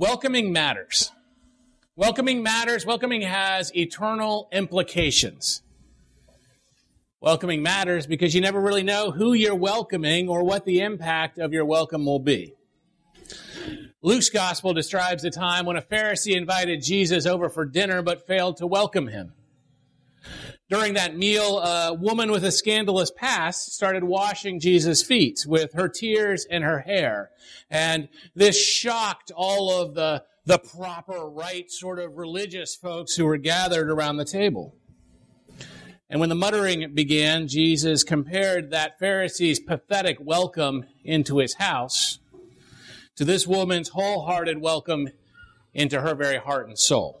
Welcoming matters. Welcoming matters. Welcoming has eternal implications. Welcoming matters because you never really know who you're welcoming or what the impact of your welcome will be. Luke's gospel describes a time when a Pharisee invited Jesus over for dinner but failed to welcome him. During that meal, a woman with a scandalous past started washing Jesus' feet with her tears and her hair. And this shocked all of the, the proper, right sort of religious folks who were gathered around the table. And when the muttering began, Jesus compared that Pharisee's pathetic welcome into his house to this woman's wholehearted welcome into her very heart and soul.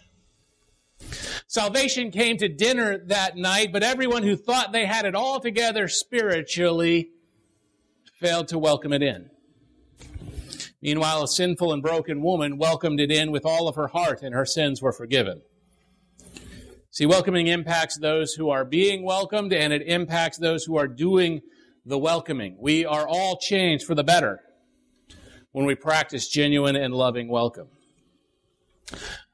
Salvation came to dinner that night, but everyone who thought they had it all together spiritually failed to welcome it in. Meanwhile, a sinful and broken woman welcomed it in with all of her heart, and her sins were forgiven. See, welcoming impacts those who are being welcomed, and it impacts those who are doing the welcoming. We are all changed for the better when we practice genuine and loving welcome.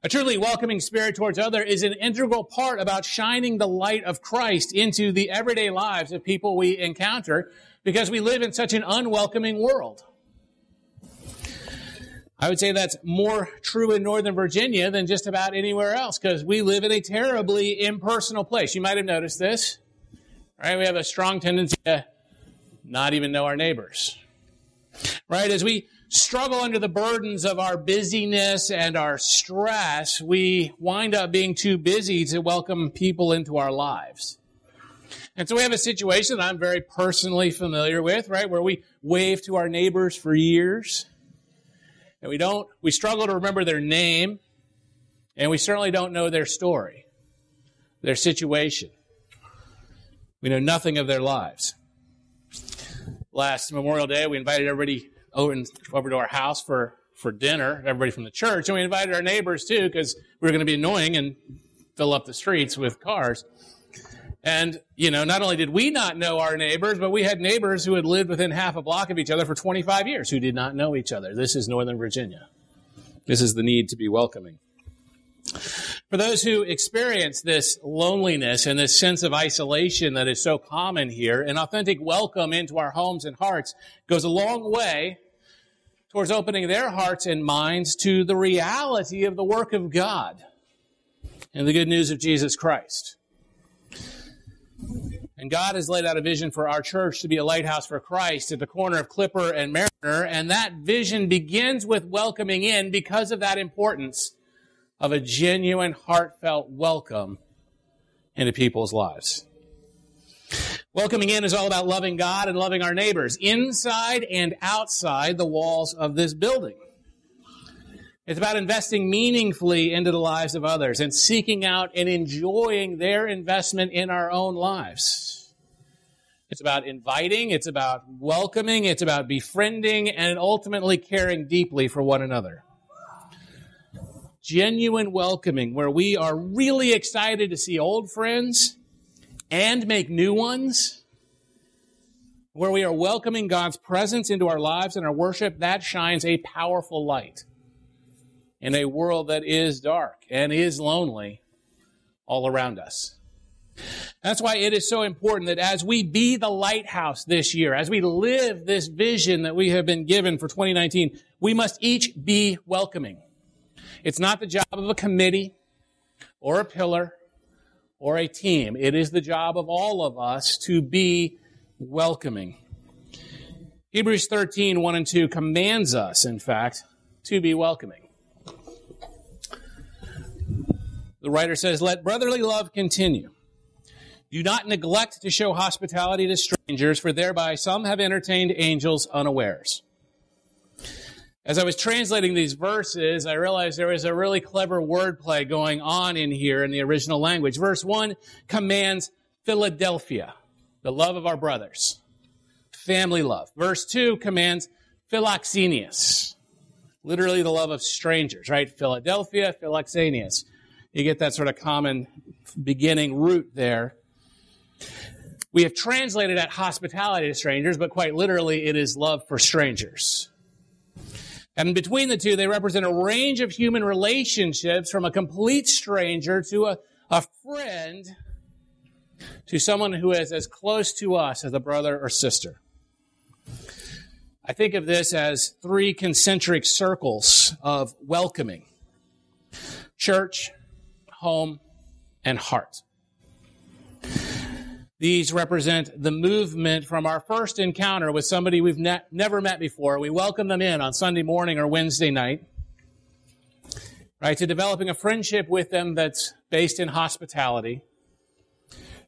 A truly welcoming spirit towards other is an integral part about shining the light of Christ into the everyday lives of people we encounter because we live in such an unwelcoming world. I would say that's more true in Northern Virginia than just about anywhere else because we live in a terribly impersonal place. You might have noticed this, right? We have a strong tendency to not even know our neighbors, right? As we struggle under the burdens of our busyness and our stress, we wind up being too busy to welcome people into our lives. And so we have a situation that I'm very personally familiar with, right, where we wave to our neighbors for years. And we don't, we struggle to remember their name, and we certainly don't know their story, their situation. We know nothing of their lives. Last Memorial Day, we invited everybody over, over to our house for, for dinner, everybody from the church. And we invited our neighbors too, because we were going to be annoying and fill up the streets with cars. And, you know, not only did we not know our neighbors, but we had neighbors who had lived within half a block of each other for 25 years who did not know each other. This is Northern Virginia. This is the need to be welcoming. For those who experience this loneliness and this sense of isolation that is so common here, an authentic welcome into our homes and hearts goes a long way towards opening their hearts and minds to the reality of the work of God and the good news of Jesus Christ. And God has laid out a vision for our church to be a lighthouse for Christ at the corner of Clipper and Mariner, and that vision begins with welcoming in because of that importance of a genuine, heartfelt welcome into people's lives. Welcoming in is all about loving God and loving our neighbors, inside and outside the walls of this building. It's about investing meaningfully into the lives of others and seeking out and enjoying their investment in our own lives. It's about inviting, it's about welcoming, it's about befriending, and ultimately caring deeply for one another genuine welcoming where we are really excited to see old friends and make new ones, where we are welcoming God's presence into our lives and our worship, that shines a powerful light in a world that is dark and is lonely all around us. That's why it is so important that as we be the lighthouse this year, as we live this vision that we have been given for 2019, we must each be welcoming. It's not the job of a committee or a pillar or a team. It is the job of all of us to be welcoming. Hebrews 13, 1 and 2 commands us, in fact, to be welcoming. The writer says, Let brotherly love continue. Do not neglect to show hospitality to strangers, for thereby some have entertained angels unawares. As I was translating these verses, I realized there was a really clever wordplay going on in here in the original language. Verse 1 commands Philadelphia, the love of our brothers, family love. Verse 2 commands philoxenia, literally the love of strangers, right? Philadelphia, philoxenia. You get that sort of common beginning root there. We have translated that hospitality to strangers, but quite literally, it is love for strangers. And between the two, they represent a range of human relationships from a complete stranger to a, a friend to someone who is as close to us as a brother or sister. I think of this as three concentric circles of welcoming church, home, and heart. These represent the movement from our first encounter with somebody we've ne- never met before. We welcome them in on Sunday morning or Wednesday night, right? To developing a friendship with them that's based in hospitality,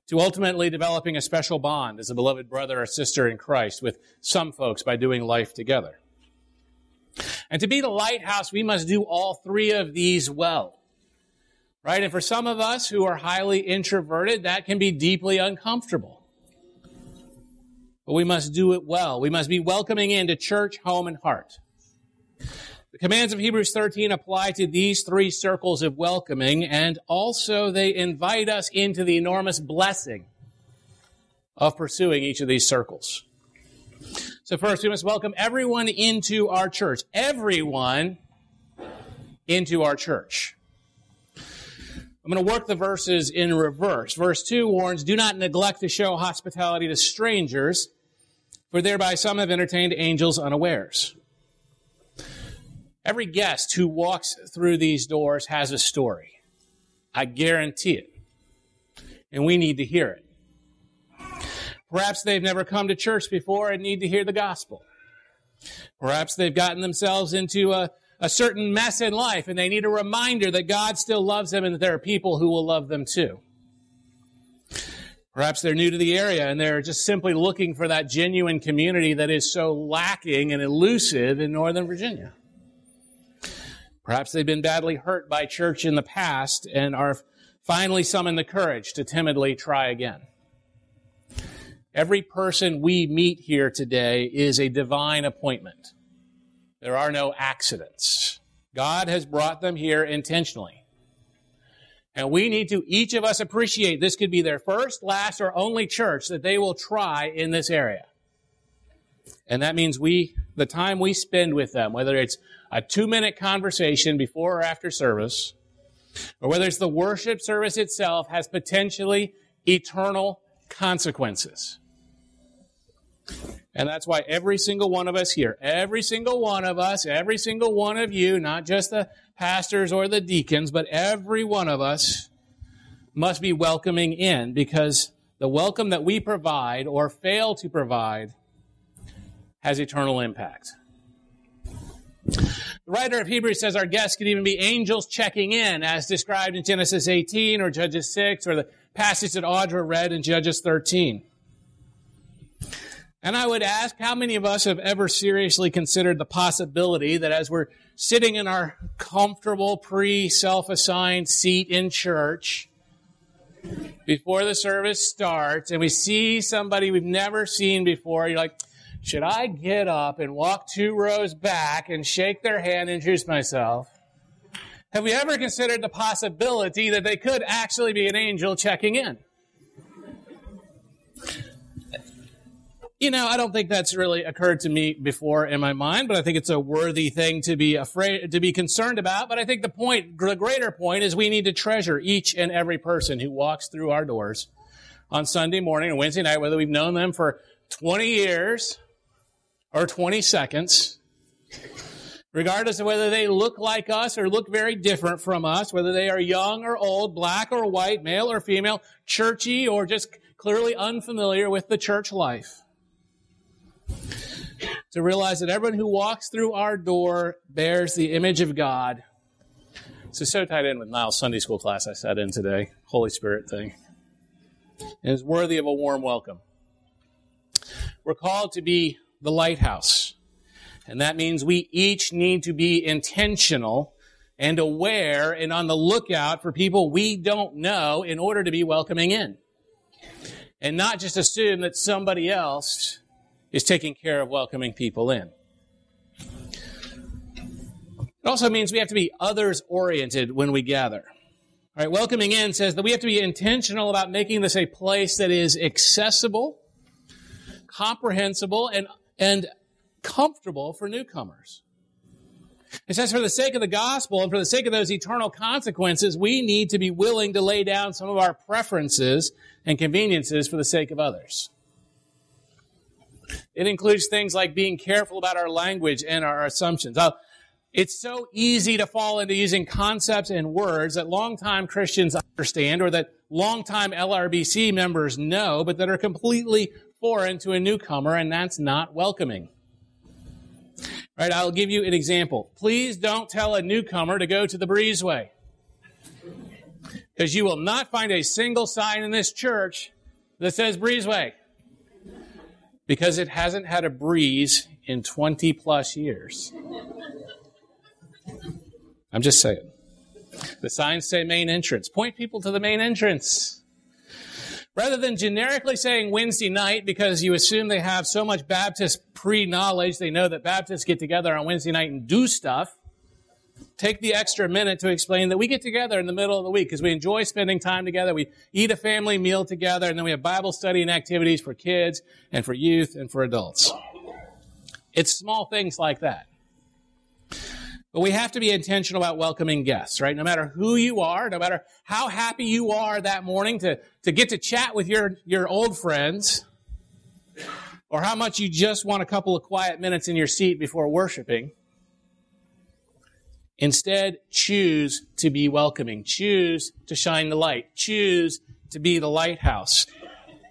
to ultimately developing a special bond as a beloved brother or sister in Christ with some folks by doing life together. And to be the lighthouse, we must do all three of these well right? And for some of us who are highly introverted, that can be deeply uncomfortable. But we must do it well. We must be welcoming into church, home, and heart. The commands of Hebrews 13 apply to these three circles of welcoming, and also they invite us into the enormous blessing of pursuing each of these circles. So first, we must welcome everyone into our church. Everyone into our church. I'm going to work the verses in reverse. Verse 2 warns, Do not neglect to show hospitality to strangers, for thereby some have entertained angels unawares. Every guest who walks through these doors has a story. I guarantee it. And we need to hear it. Perhaps they've never come to church before and need to hear the gospel. Perhaps they've gotten themselves into a a certain mess in life and they need a reminder that God still loves them and that there are people who will love them too. Perhaps they're new to the area and they're just simply looking for that genuine community that is so lacking and elusive in Northern Virginia. Perhaps they've been badly hurt by church in the past and are finally summoned the courage to timidly try again. Every person we meet here today is a divine appointment. There are no accidents. God has brought them here intentionally. And we need to, each of us appreciate this could be their first, last, or only church that they will try in this area. And that means we, the time we spend with them, whether it's a two minute conversation before or after service, or whether it's the worship service itself, has potentially eternal consequences. And that's why every single one of us here, every single one of us, every single one of you, not just the pastors or the deacons, but every one of us must be welcoming in because the welcome that we provide or fail to provide has eternal impact. The writer of Hebrews says our guests could even be angels checking in, as described in Genesis 18 or Judges 6 or the passage that Audra read in Judges 13. And I would ask how many of us have ever seriously considered the possibility that as we're sitting in our comfortable pre self assigned seat in church, before the service starts, and we see somebody we've never seen before, you're like, should I get up and walk two rows back and shake their hand and introduce myself? Have we ever considered the possibility that they could actually be an angel checking in? You know, I don't think that's really occurred to me before in my mind, but I think it's a worthy thing to be afraid, to be concerned about. But I think the point, the greater point is we need to treasure each and every person who walks through our doors on Sunday morning and Wednesday night, whether we've known them for 20 years or 20 seconds, regardless of whether they look like us or look very different from us, whether they are young or old, black or white, male or female, churchy or just clearly unfamiliar with the church life to realize that everyone who walks through our door bears the image of God. So, so tied in with Niles' Sunday school class I sat in today, Holy Spirit thing. And is worthy of a warm welcome. We're called to be the lighthouse. And that means we each need to be intentional and aware and on the lookout for people we don't know in order to be welcoming in. And not just assume that somebody else is taking care of welcoming people in. It also means we have to be others oriented when we gather. All right, welcoming in says that we have to be intentional about making this a place that is accessible, comprehensible, and, and comfortable for newcomers. It says, for the sake of the gospel and for the sake of those eternal consequences, we need to be willing to lay down some of our preferences and conveniences for the sake of others. It includes things like being careful about our language and our assumptions. Uh, it's so easy to fall into using concepts and words that longtime Christians understand or that longtime LRBC members know, but that are completely foreign to a newcomer, and that's not welcoming. Right, I'll give you an example. Please don't tell a newcomer to go to the breezeway. Because you will not find a single sign in this church that says breezeway. Because it hasn't had a breeze in 20 plus years. I'm just saying. The signs say main entrance. Point people to the main entrance. Rather than generically saying Wednesday night because you assume they have so much Baptist pre-knowledge, they know that Baptists get together on Wednesday night and do stuff. Take the extra minute to explain that we get together in the middle of the week because we enjoy spending time together. We eat a family meal together and then we have Bible study and activities for kids and for youth and for adults. It's small things like that. But we have to be intentional about welcoming guests, right? No matter who you are, no matter how happy you are that morning to, to get to chat with your, your old friends, or how much you just want a couple of quiet minutes in your seat before worshiping. Instead, choose to be welcoming. Choose to shine the light. Choose to be the lighthouse.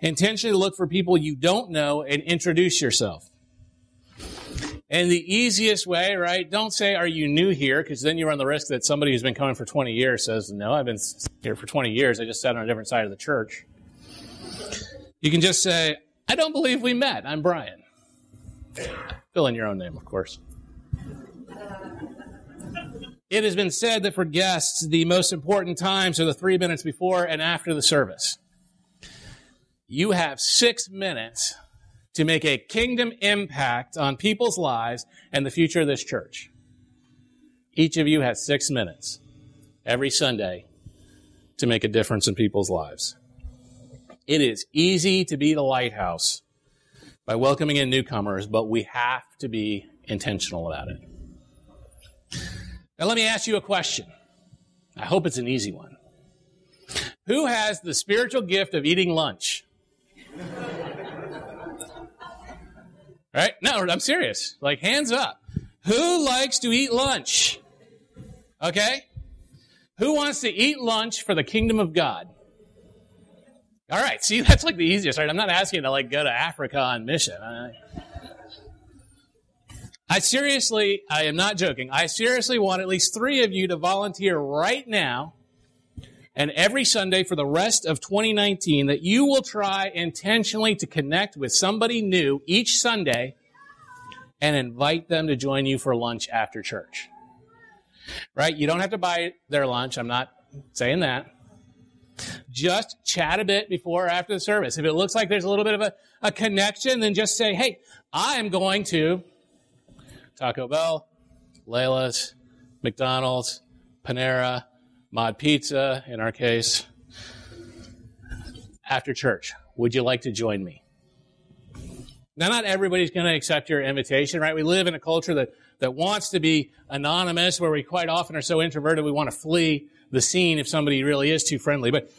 Intentionally look for people you don't know and introduce yourself. And the easiest way, right? Don't say, are you new here? Because then you run the risk that somebody who's been coming for 20 years says, no, I've been here for 20 years. I just sat on a different side of the church. You can just say, I don't believe we met. I'm Brian. Fill in your own name, of course. Uh, It has been said that for guests, the most important times are the three minutes before and after the service. You have six minutes to make a kingdom impact on people's lives and the future of this church. Each of you has six minutes every Sunday to make a difference in people's lives. It is easy to be the lighthouse by welcoming in newcomers, but we have to be intentional about it. Now, let me ask you a question. I hope it's an easy one. Who has the spiritual gift of eating lunch? Right? No, I'm serious. Like, hands up. Who likes to eat lunch? Okay? Who wants to eat lunch for the kingdom of God? All right, see, that's like the easiest, right? I'm not asking to like go to Africa on mission. I seriously, I am not joking. I seriously want at least three of you to volunteer right now and every Sunday for the rest of 2019 that you will try intentionally to connect with somebody new each Sunday and invite them to join you for lunch after church. Right? You don't have to buy their lunch. I'm not saying that. Just chat a bit before or after the service. If it looks like there's a little bit of a, a connection, then just say, hey, I am going to Taco Bell, Layla's, McDonald's, Panera, Mod Pizza, in our case, after church. Would you like to join me? Now, not everybody's going to accept your invitation, right? We live in a culture that, that wants to be anonymous, where we quite often are so introverted we want to flee the scene if somebody really is too friendly. But,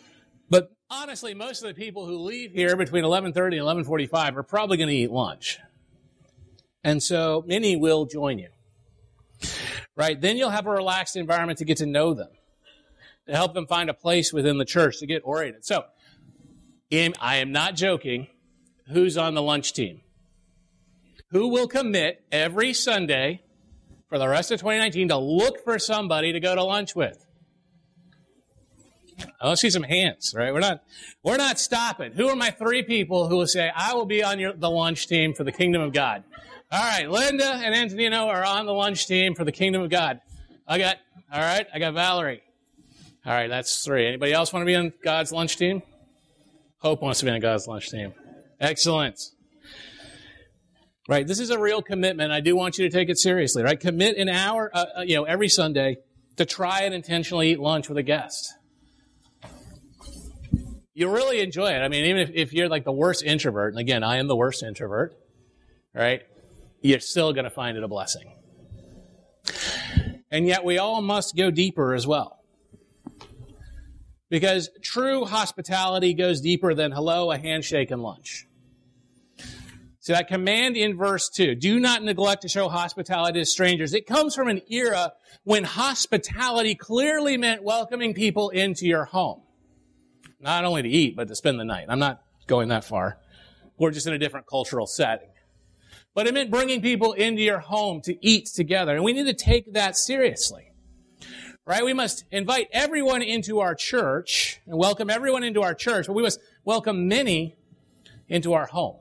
but honestly, most of the people who leave here between 11:30 and 11:45 are probably going to eat lunch, and so many will join you. Right? Then you'll have a relaxed environment to get to know them to help them find a place within the church to get oriented. So, I am not joking. Who's on the lunch team? Who will commit every Sunday for the rest of 2019 to look for somebody to go to lunch with? I want to see some hands, right? We're not, we're not stopping. Who are my three people who will say, I will be on your, the lunch team for the kingdom of God? All right, Linda and Antonino are on the lunch team for the kingdom of God. I got, all right, I got Valerie. All right, that's three. Anybody else want to be on God's lunch team? Hope wants to be on God's lunch team. Excellent. Right, this is a real commitment. I do want you to take it seriously, right? Commit an hour, uh, uh you know, every Sunday to try and intentionally eat lunch with a guest. You'll really enjoy it. I mean, even if, if you're like the worst introvert, and again, I am the worst introvert, right? You're still going to find it a blessing. And yet we all must go deeper as well. Because true hospitality goes deeper than hello, a handshake, and lunch. So that command in verse 2, do not neglect to show hospitality to strangers. It comes from an era when hospitality clearly meant welcoming people into your home. Not only to eat, but to spend the night. I'm not going that far. We're just in a different cultural setting. But it meant bringing people into your home to eat together. And we need to take that seriously. Right? We must invite everyone into our church and welcome everyone into our church, but we must welcome many into our home.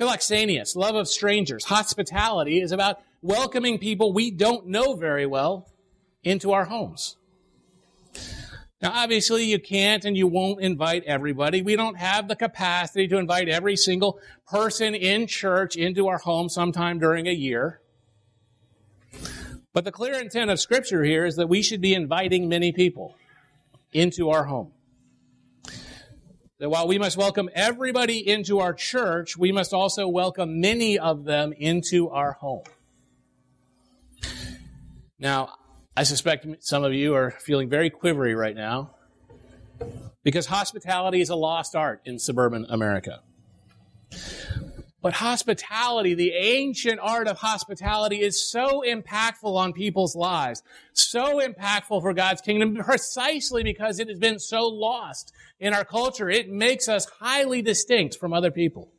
Philoxenia, love of strangers, hospitality is about welcoming people we don't know very well into our homes. Now, obviously, you can't and you won't invite everybody. We don't have the capacity to invite every single person in church into our home sometime during a year. But the clear intent of Scripture here is that we should be inviting many people into our home. That while we must welcome everybody into our church, we must also welcome many of them into our home. Now, I suspect some of you are feeling very quivery right now because hospitality is a lost art in suburban America. But hospitality, the ancient art of hospitality is so impactful on people's lives, so impactful for God's kingdom precisely because it has been so lost in our culture. It makes us highly distinct from other people.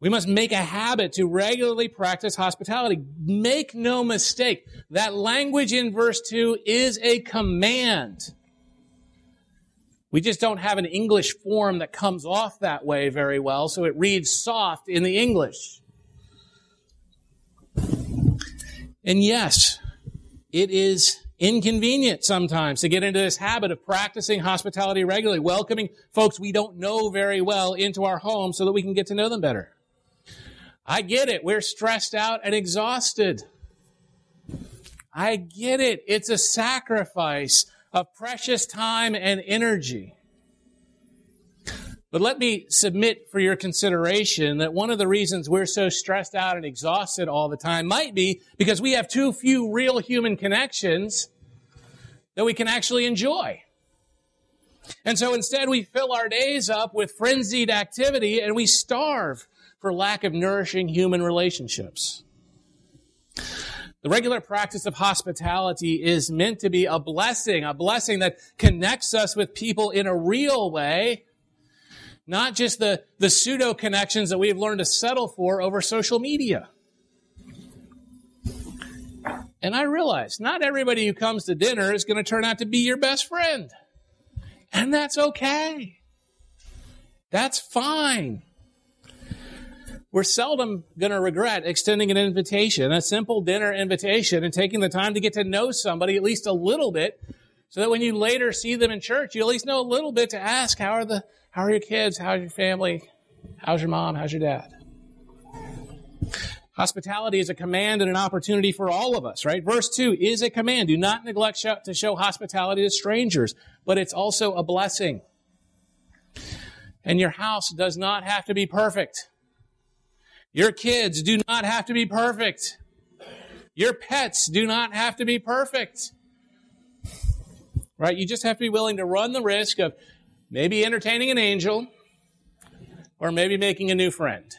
We must make a habit to regularly practice hospitality. Make no mistake, that language in verse 2 is a command. We just don't have an English form that comes off that way very well, so it reads soft in the English. And yes, it is inconvenient sometimes to get into this habit of practicing hospitality regularly, welcoming folks we don't know very well into our home so that we can get to know them better. I get it. We're stressed out and exhausted. I get it. It's a sacrifice of precious time and energy. But let me submit for your consideration that one of the reasons we're so stressed out and exhausted all the time might be because we have too few real human connections that we can actually enjoy. And so instead we fill our days up with frenzied activity and we starve for lack of nourishing human relationships. The regular practice of hospitality is meant to be a blessing, a blessing that connects us with people in a real way, not just the, the pseudo connections that we've learned to settle for over social media. And I realize not everybody who comes to dinner is going to turn out to be your best friend. And that's okay. That's fine we're seldom going to regret extending an invitation, a simple dinner invitation, and taking the time to get to know somebody at least a little bit, so that when you later see them in church, you at least know a little bit to ask, how are the, how are your kids? How's your family? How's your mom? How's your dad? Hospitality is a command and an opportunity for all of us, right? Verse 2 is a command. Do not neglect to show hospitality to strangers, but it's also a blessing. And your house does not have to be perfect. Your kids do not have to be perfect. Your pets do not have to be perfect. Right? You just have to be willing to run the risk of maybe entertaining an angel or maybe making a new friend.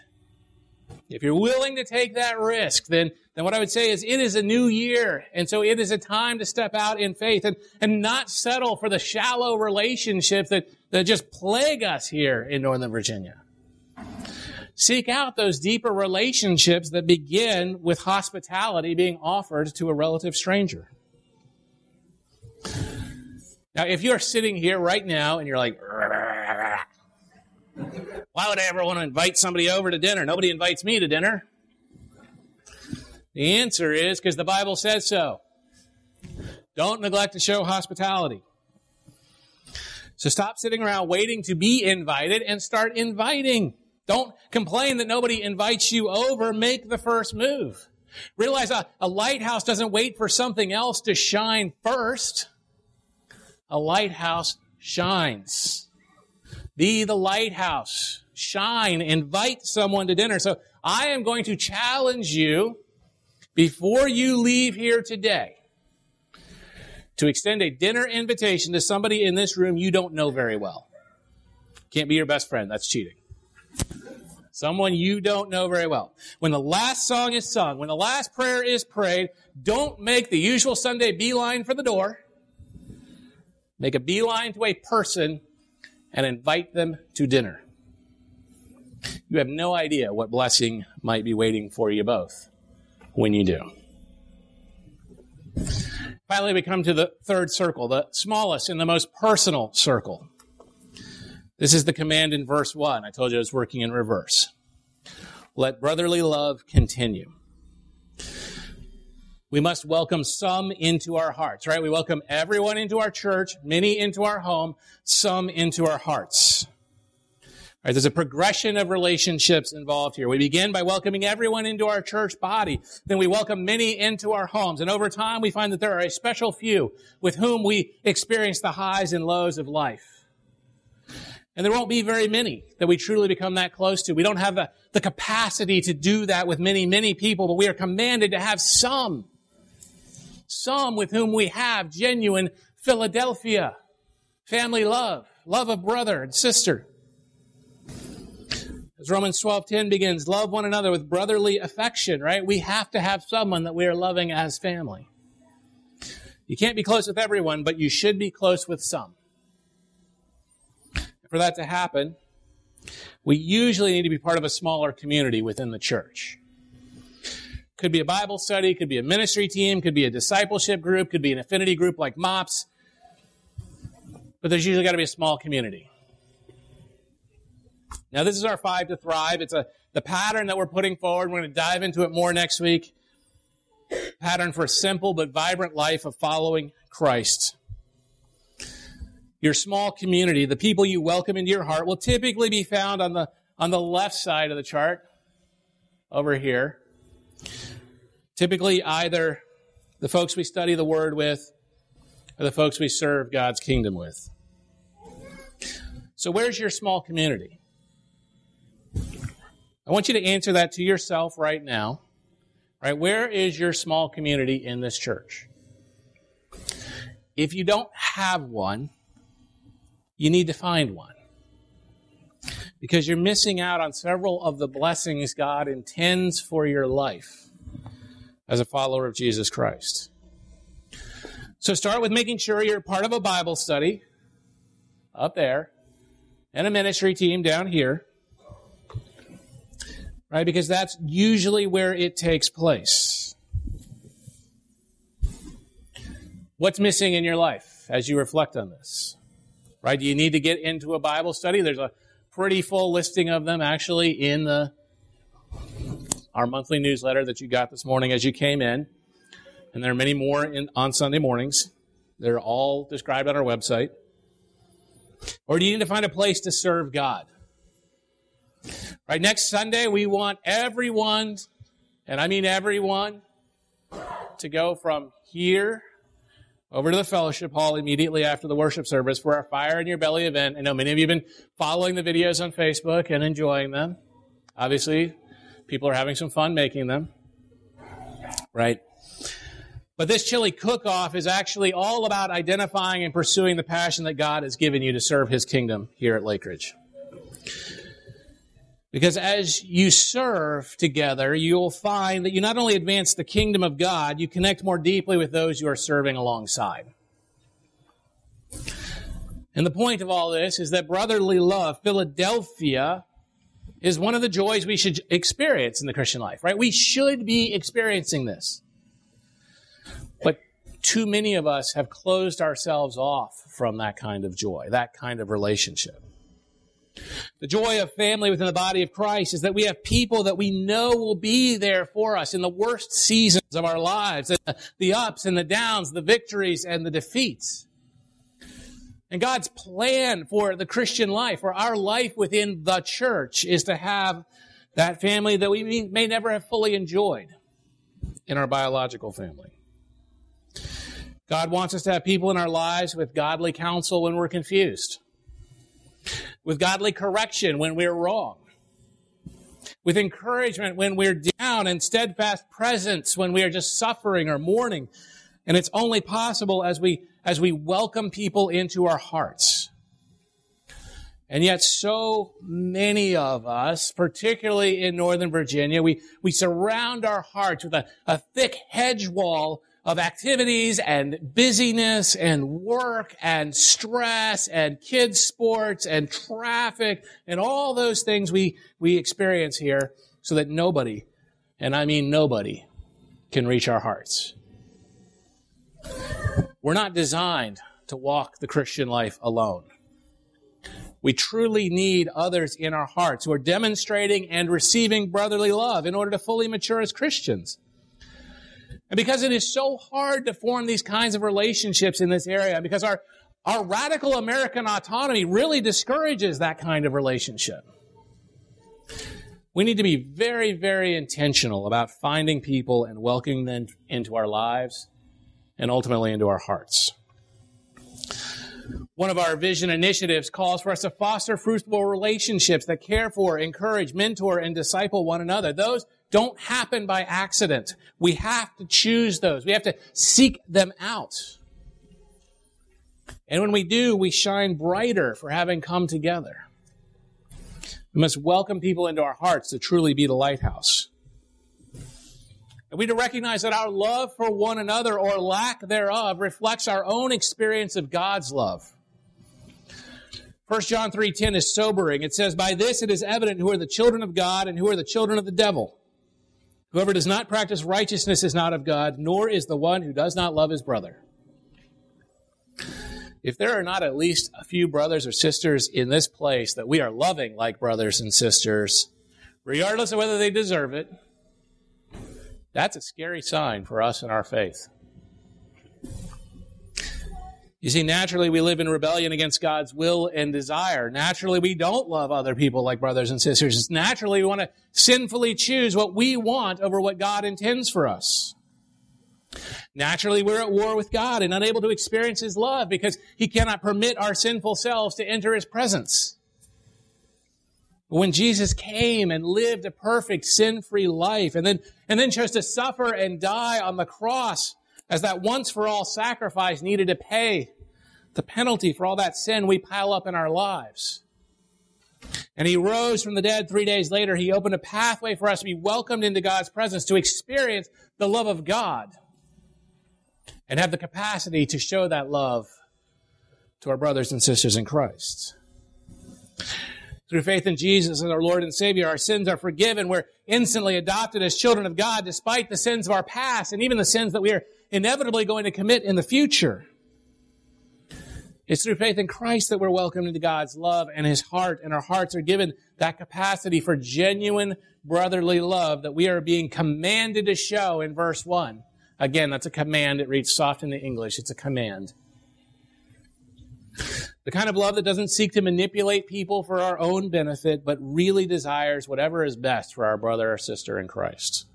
If you're willing to take that risk, then, then what I would say is it is a new year. And so it is a time to step out in faith and, and not settle for the shallow relationships that, that just plague us here in Northern Virginia. Seek out those deeper relationships that begin with hospitality being offered to a relative stranger. Now, if you're sitting here right now and you're like, Why would I ever want to invite somebody over to dinner? Nobody invites me to dinner. The answer is because the Bible says so. Don't neglect to show hospitality. So stop sitting around waiting to be invited and start inviting. Don't complain that nobody invites you over. Make the first move. Realize a, a lighthouse doesn't wait for something else to shine first. A lighthouse shines. Be the lighthouse. Shine. Invite someone to dinner. So I am going to challenge you before you leave here today to extend a dinner invitation to somebody in this room you don't know very well. Can't be your best friend. That's cheating. Someone you don't know very well. When the last song is sung, when the last prayer is prayed, don't make the usual Sunday beeline for the door. Make a beeline to a person and invite them to dinner. You have no idea what blessing might be waiting for you both when you do. Finally, we come to the third circle, the smallest and the most personal circle. This is the command in verse 1. I told you I was working in reverse. Let brotherly love continue. We must welcome some into our hearts, right? We welcome everyone into our church, many into our home, some into our hearts. Right, there's a progression of relationships involved here. We begin by welcoming everyone into our church body. Then we welcome many into our homes. And over time, we find that there are a special few with whom we experience the highs and lows of life. And there won't be very many that we truly become that close to. We don't have the, the capacity to do that with many, many people, but we are commanded to have some. Some with whom we have genuine Philadelphia, family love, love of brother and sister. As Romans 12:10 begins, love one another with brotherly affection, right? We have to have someone that we are loving as family. You can't be close with everyone, but you should be close with some. For that to happen, we usually need to be part of a smaller community within the church. Could be a Bible study, could be a ministry team, could be a discipleship group, could be an affinity group like MOPS. But there's usually got to be a small community. Now, this is our five to thrive. It's a the pattern that we're putting forward. We're going to dive into it more next week. Pattern for a simple but vibrant life of following Christ. Your small community, the people you welcome into your heart, will typically be found on the on the left side of the chart, over here. Typically, either the folks we study the Word with, or the folks we serve God's kingdom with. So, where's your small community? I want you to answer that to yourself right now. Right? Where is your small community in this church? If you don't have one, you need to find one. Because you're missing out on several of the blessings God intends for your life as a follower of Jesus Christ. So start with making sure you're part of a Bible study up there and a ministry team down here right? Because that's usually where it takes place. What's missing in your life as you reflect on this? Right? Do you need to get into a Bible study? There's a pretty full listing of them actually in the our monthly newsletter that you got this morning as you came in. And there are many more in, on Sunday mornings. They're all described on our website. Or do you need to find a place to serve God? Right, next Sunday, we want everyone, and I mean everyone, to go from here over to the fellowship hall immediately after the worship service for our Fire in Your Belly event. I know many of you have been following the videos on Facebook and enjoying them. Obviously, people are having some fun making them. Right? But this chili cook off is actually all about identifying and pursuing the passion that God has given you to serve His kingdom here at Lakeridge. Because as you serve together, you'll find that you not only advance the kingdom of God, you connect more deeply with those you are serving alongside. And the point of all this is that brotherly love, Philadelphia, is one of the joys we should experience in the Christian life, right? We should be experiencing this. But too many of us have closed ourselves off from that kind of joy, that kind of relationship. The joy of family within the body of Christ is that we have people that we know will be there for us in the worst seasons of our lives, the ups and the downs, the victories and the defeats. And God's plan for the Christian life, for our life within the church, is to have that family that we may never have fully enjoyed in our biological family. God wants us to have people in our lives with godly counsel when we're confused with godly correction when we're wrong, with encouragement when we're down, and steadfast presence when we are just suffering or mourning. And it's only possible as we, as we welcome people into our hearts. And yet so many of us, particularly in Northern Virginia, we, we surround our hearts with a, a thick hedge wall of activities and busyness and work and stress and kids sports and traffic and all those things we, we experience here so that nobody, and I mean nobody, can reach our hearts. We're not designed to walk the Christian life alone. We truly need others in our hearts who are demonstrating and receiving brotherly love in order to fully mature as Christians. And because it is so hard to form these kinds of relationships in this area, because our, our radical American autonomy really discourages that kind of relationship. We need to be very, very intentional about finding people and welcoming them into our lives and ultimately into our hearts. One of our vision initiatives calls for us to foster fruitful relationships that care for, encourage, mentor, and disciple one another. Those don't happen by accident. We have to choose those. We have to seek them out. And when we do, we shine brighter for having come together. We must welcome people into our hearts to truly be the lighthouse. And we to recognize that our love for one another or lack thereof reflects our own experience of God's love. 1 John 3:10 is sobering. It says, "By this it is evident who are the children of God and who are the children of the devil. Whoever does not practice righteousness is not of God, nor is the one who does not love his brother." If there are not at least a few brothers or sisters in this place that we are loving like brothers and sisters, regardless of whether they deserve it, that's a scary sign for us in our faith. You see, naturally we live in rebellion against God's will and desire. Naturally we don't love other people like brothers and sisters. Naturally we want to sinfully choose what we want over what God intends for us. Naturally we're at war with God and unable to experience His love because He cannot permit our sinful selves to enter His presence. When Jesus came and lived a perfect sin-free life and then, and then chose to suffer and die on the cross as that once for all sacrifice needed to pay the penalty for all that sin we pile up in our lives. And he rose from the dead three days later. He opened a pathway for us to be welcomed into God's presence, to experience the love of God, and have the capacity to show that love to our brothers and sisters in Christ. Through faith in Jesus as our Lord and Savior, our sins are forgiven. We're instantly adopted as children of God despite the sins of our past and even the sins that we are inevitably going to commit in the future. It's through faith in Christ that we're welcomed into God's love and His heart, and our hearts are given that capacity for genuine brotherly love that we are being commanded to show in verse 1. Again, that's a command. It reads soft in the English. It's a command. The kind of love that doesn't seek to manipulate people for our own benefit, but really desires whatever is best for our brother or sister in Christ.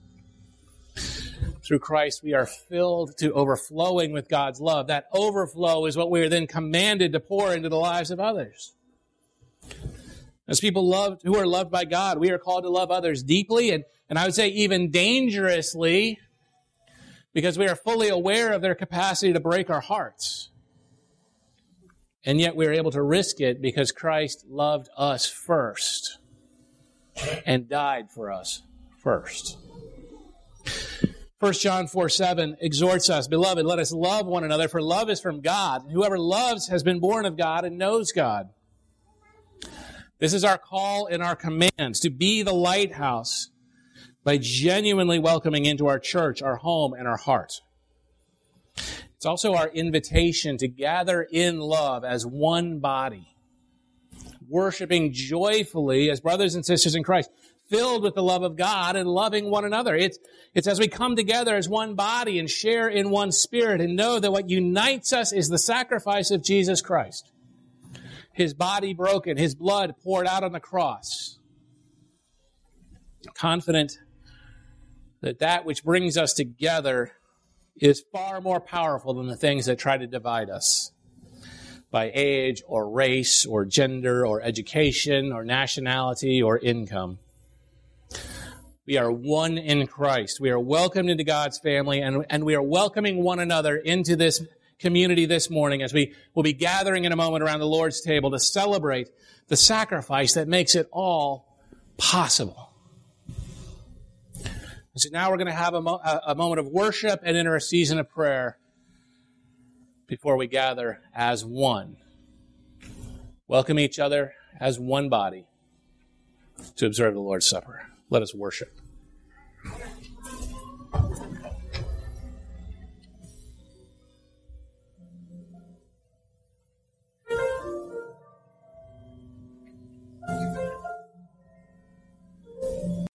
Through Christ, we are filled to overflowing with God's love. That overflow is what we are then commanded to pour into the lives of others. As people loved, who are loved by God, we are called to love others deeply and, and I would say even dangerously because we are fully aware of their capacity to break our hearts. And yet we are able to risk it because Christ loved us first and died for us first. 1 John 4 7 exhorts us, Beloved, let us love one another, for love is from God. Whoever loves has been born of God and knows God. This is our call and our commands to be the lighthouse by genuinely welcoming into our church, our home, and our heart. It's also our invitation to gather in love as one body, worshiping joyfully as brothers and sisters in Christ, filled with the love of God and loving one another. It's, it's as we come together as one body and share in one spirit and know that what unites us is the sacrifice of Jesus Christ. His body broken, his blood poured out on the cross. Confident that that which brings us together is far more powerful than the things that try to divide us by age or race or gender or education or nationality or income. We are one in Christ. We are welcomed into God's family and, and we are welcoming one another into this community this morning as we will be gathering in a moment around the Lord's table to celebrate the sacrifice that makes it all possible. so now we're going to have a, mo- a moment of worship and enter a season of prayer before we gather as one. Welcome each other as one body to observe the Lord's Supper. Let us worship.